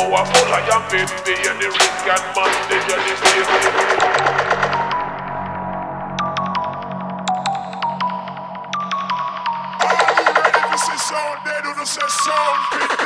Moa full of your baby and the risk and man they just bondage and the safety. Sound, they do not say sound,